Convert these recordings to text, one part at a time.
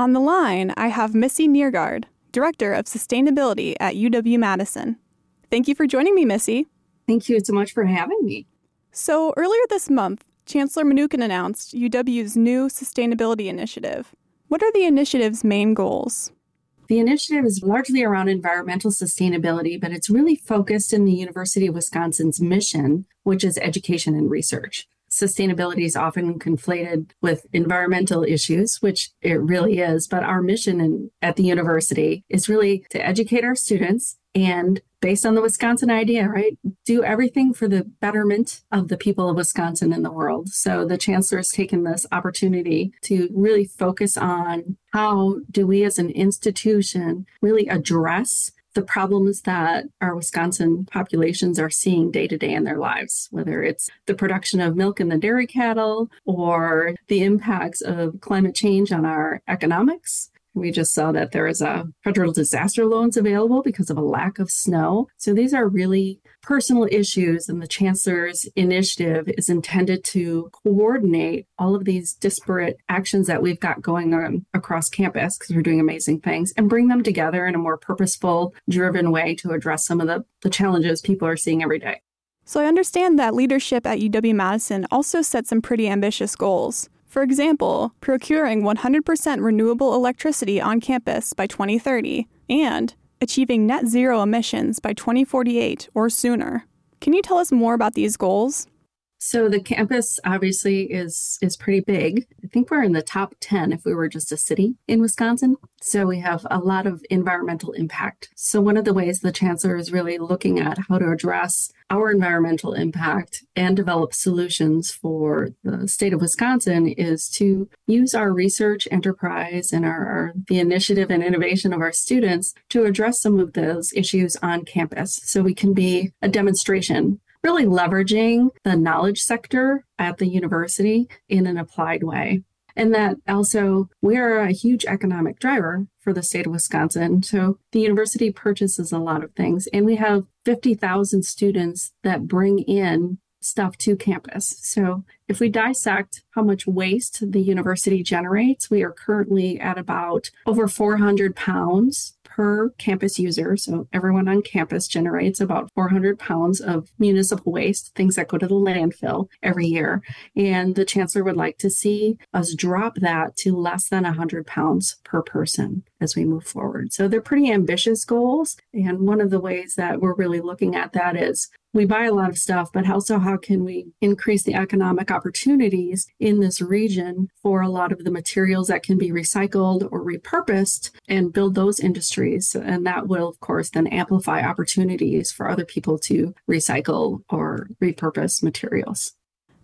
On the line, I have Missy Nergard, Director of Sustainability at UW Madison. Thank you for joining me, Missy. Thank you so much for having me. So, earlier this month, Chancellor Mnookin announced UW's new sustainability initiative. What are the initiative's main goals? The initiative is largely around environmental sustainability, but it's really focused in the University of Wisconsin's mission, which is education and research. Sustainability is often conflated with environmental issues, which it really is, but our mission in, at the university is really to educate our students and based on the Wisconsin idea, right? Do everything for the betterment of the people of Wisconsin and the world. So the chancellor has taken this opportunity to really focus on how do we as an institution really address the problems that our Wisconsin populations are seeing day to day in their lives, whether it's the production of milk in the dairy cattle or the impacts of climate change on our economics we just saw that there is a federal disaster loans available because of a lack of snow. So these are really personal issues, and the chancellor's initiative is intended to coordinate all of these disparate actions that we've got going on across campus because we're doing amazing things and bring them together in a more purposeful, driven way to address some of the, the challenges people are seeing every day. So I understand that leadership at UW Madison also set some pretty ambitious goals. For example, procuring 100% renewable electricity on campus by 2030 and achieving net zero emissions by 2048 or sooner. Can you tell us more about these goals? So the campus obviously is is pretty big. I think we're in the top 10 if we were just a city in Wisconsin. So we have a lot of environmental impact. So one of the ways the chancellor is really looking at how to address our environmental impact and develop solutions for the state of Wisconsin is to use our research enterprise and our, our the initiative and innovation of our students to address some of those issues on campus. So we can be a demonstration really leveraging the knowledge sector at the university in an applied way. And that also, we're a huge economic driver for the state of Wisconsin. So the university purchases a lot of things, and we have 50,000 students that bring in stuff to campus. So if we dissect how much waste the university generates, we are currently at about over 400 pounds per campus user. So everyone on campus generates about 400 pounds of municipal waste, things that go to the landfill every year. And the chancellor would like to see us drop that to less than 100 pounds per person as we move forward. So they're pretty ambitious goals. And one of the ways that we're really looking at that is we buy a lot of stuff, but also how can we increase the economic opportunities in this region for a lot of the materials that can be recycled or repurposed and build those industries? And that will, of course, then amplify opportunities for other people to recycle or repurpose materials.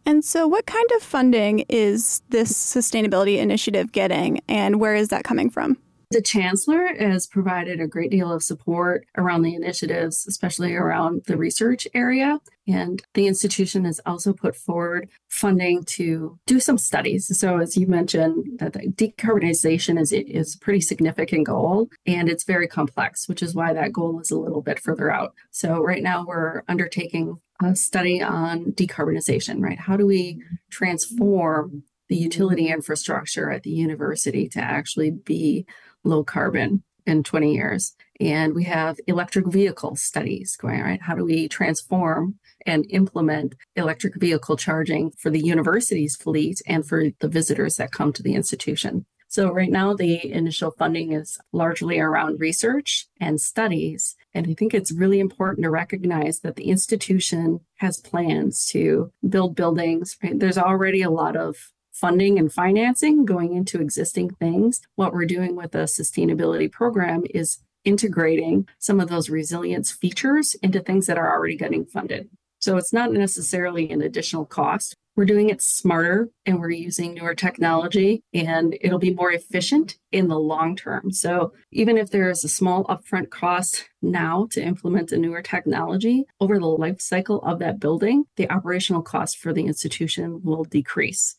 And so, what kind of funding is this sustainability initiative getting, and where is that coming from? The chancellor has provided a great deal of support around the initiatives, especially around the research area. And the institution has also put forward funding to do some studies. So, as you mentioned, that decarbonization is, is a pretty significant goal and it's very complex, which is why that goal is a little bit further out. So, right now we're undertaking a study on decarbonization, right? How do we transform the utility infrastructure at the university to actually be low carbon in 20 years. And we have electric vehicle studies going, right? How do we transform and implement electric vehicle charging for the university's fleet and for the visitors that come to the institution? So, right now, the initial funding is largely around research and studies. And I think it's really important to recognize that the institution has plans to build buildings. Right? There's already a lot of funding and financing going into existing things. What we're doing with the sustainability program is integrating some of those resilience features into things that are already getting funded. So it's not necessarily an additional cost. We're doing it smarter and we're using newer technology and it'll be more efficient in the long term. So even if there is a small upfront cost now to implement a newer technology, over the life cycle of that building, the operational cost for the institution will decrease.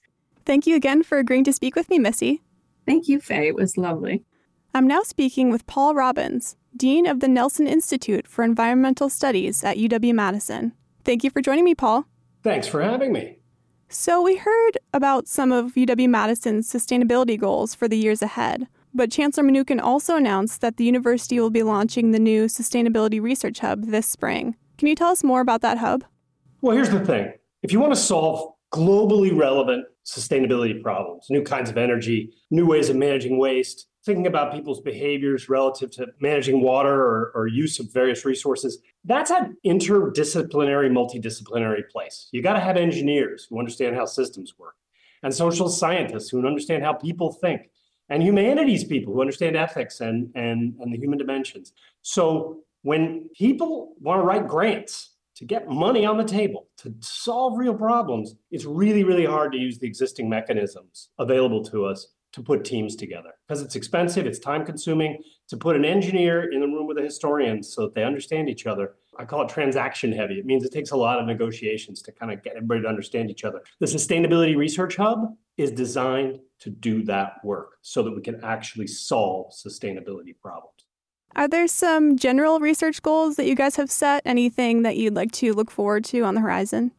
Thank you again for agreeing to speak with me, Missy. Thank you, Faye. It was lovely. I'm now speaking with Paul Robbins, Dean of the Nelson Institute for Environmental Studies at UW Madison. Thank you for joining me, Paul. Thanks for having me. So, we heard about some of UW Madison's sustainability goals for the years ahead. but Chancellor Mnookin also announced that the university will be launching the new Sustainability Research Hub this spring. Can you tell us more about that hub? Well, here's the thing if you want to solve globally relevant sustainability problems, new kinds of energy, new ways of managing waste, thinking about people's behaviors relative to managing water or, or, use of various resources, that's an interdisciplinary, multidisciplinary place. You got to have engineers who understand how systems work, and social scientists who understand how people think, and humanities people who understand ethics and, and, and the human dimensions. So when people want to write grants to get money on the table to solve real problems, it's really, really hard to use the existing mechanisms available to us to put teams together because it's expensive, it's time consuming to put an engineer in the room with a historian so that they understand each other. I call it transaction heavy. It means it takes a lot of negotiations to kind of get everybody to understand each other. The Sustainability Research Hub is designed to do that work so that we can actually solve sustainability problems. Are there some general research goals that you guys have set? Anything that you'd like to look forward to on the horizon?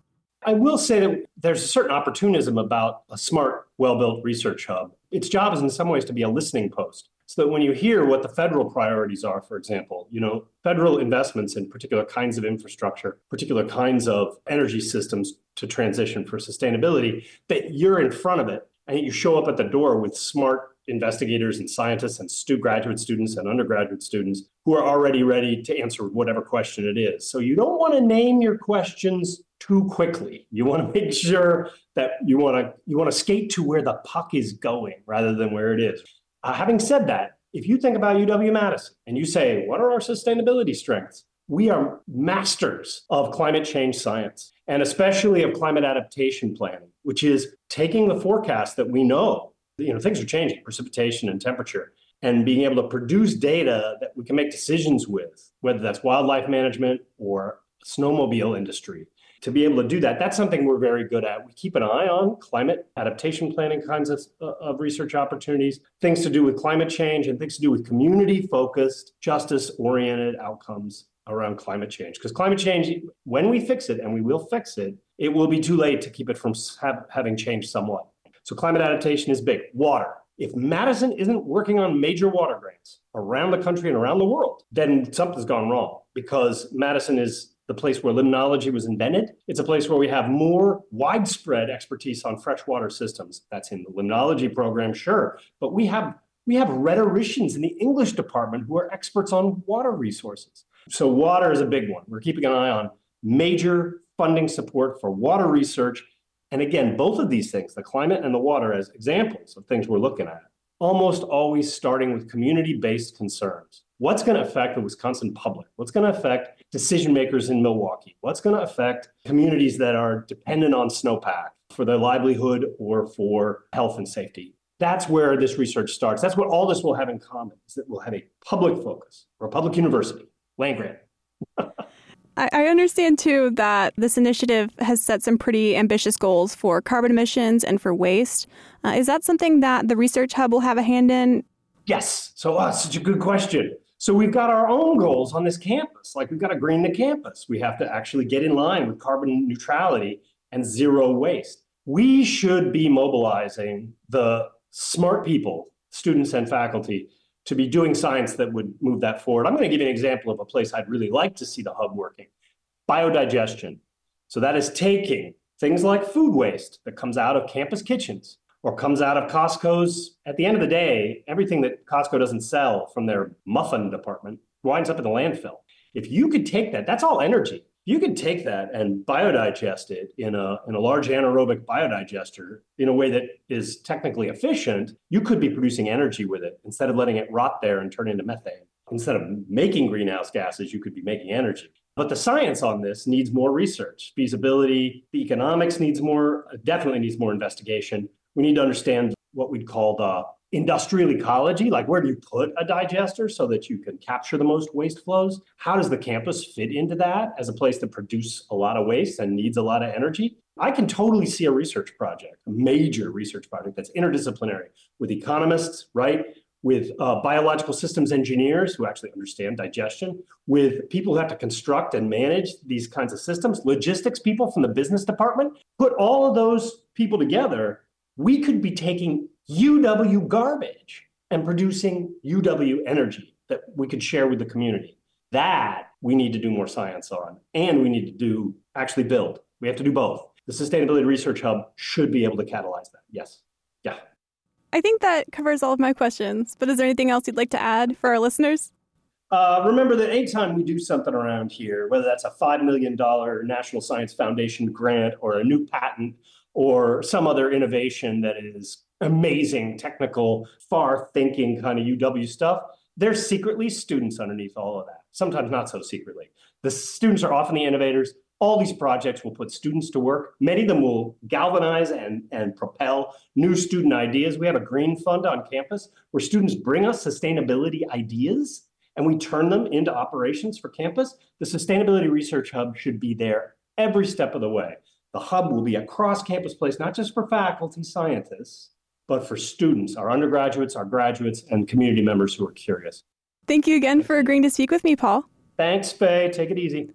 I will say that there's a certain opportunism about a smart, well built research hub. Its job is in some ways to be a listening post. So that when you hear what the federal priorities are, for example, you know, federal investments in particular kinds of infrastructure, particular kinds of energy systems to transition for sustainability, that you're in front of it and you show up at the door with smart investigators and scientists and stu- graduate students and undergraduate students who are already ready to answer whatever question it is. So you don't want to name your questions too quickly. You want to make sure that you want to you want to skate to where the puck is going rather than where it is. Uh, having said that, if you think about UW Madison and you say, what are our sustainability strengths? We are masters of climate change science and especially of climate adaptation planning, which is taking the forecast that we know you know things are changing precipitation and temperature and being able to produce data that we can make decisions with whether that's wildlife management or snowmobile industry to be able to do that. That's something we're very good at. We keep an eye on climate adaptation planning kinds of, of research opportunities things to do with climate change and things to do with community focused justice oriented outcomes around climate change. Because climate change when we fix it and we will fix it it will be too late to keep it from have, having changed somewhat so climate adaptation is big. Water. If Madison isn't working on major water grants around the country and around the world, then something's gone wrong because Madison is the place where limnology was invented. It's a place where we have more widespread expertise on freshwater systems. That's in the limnology program, sure, but we have we have rhetoricians in the English department who are experts on water resources. So water is a big one. We're keeping an eye on major funding support for water research and again, both of these things, the climate and the water, as examples of things we're looking at, almost always starting with community based concerns. What's going to affect the Wisconsin public? What's going to affect decision makers in Milwaukee? What's going to affect communities that are dependent on snowpack for their livelihood or for health and safety? That's where this research starts. That's what all this will have in common is that we'll have a public focus or a public university, land grant. I, understand too that this initiative has set some pretty ambitious goals for carbon emissions and for waste. Uh, is that something that the Research Hub will have a hand in? Yes. So, uh, such a good question. So, we've got our own goals on this campus. Like, we've got to green the campus. We have to actually get in line with carbon neutrality and zero waste. We should be mobilizing the smart people, students and faculty, to be doing science that would move that forward. I'm going to give you an example of a place I'd really like to see the hub working biodigestion. So that is taking things like food waste that comes out of campus kitchens or comes out of Costco's. At the end of the day, everything that Costco doesn't sell from their muffin department winds up in the landfill. If you could take that, that's all energy you could take that and biodigest it in a, in a large anaerobic biodigester in a way that is technically efficient, you could be producing energy with it instead of letting it rot there and turn into methane. Instead of making greenhouse gases, you could be making energy. But the science on this needs more research, feasibility, the economics needs more, definitely needs more investigation. We need to understand what we'd call the industrial ecology like where do you put a digester so that you can capture the most waste flows? How does the campus fit into that as a place that produces a lot of waste and needs a lot of energy? I can totally see a research project a major research project that's interdisciplinary with economists right? With uh, biological systems engineers who actually understand digestion, with people who have to construct and manage these kinds of systems, logistics people from the business department. Put all of those people together, we could be taking UW garbage and producing UW energy that we could share with the community. That we need to do more science on, and we need to do actually build. We have to do both. The Sustainability Research Hub should be able to catalyze that. Yes. Yeah. I think that covers all of my questions, but is there anything else you'd like to add for our listeners? Uh, remember that anytime we do something around here, whether that's a $5 million National Science Foundation grant or a new patent or some other innovation that is amazing, technical, far thinking kind of UW stuff, there's secretly students underneath all of that, sometimes not so secretly. The students are often the innovators. All these projects will put students to work. Many of them will galvanize and, and propel new student ideas. We have a green fund on campus where students bring us sustainability ideas and we turn them into operations for campus. The Sustainability Research Hub should be there every step of the way. The hub will be a cross campus place, not just for faculty scientists, but for students, our undergraduates, our graduates, and community members who are curious. Thank you again for agreeing to speak with me, Paul. Thanks, Faye. Take it easy.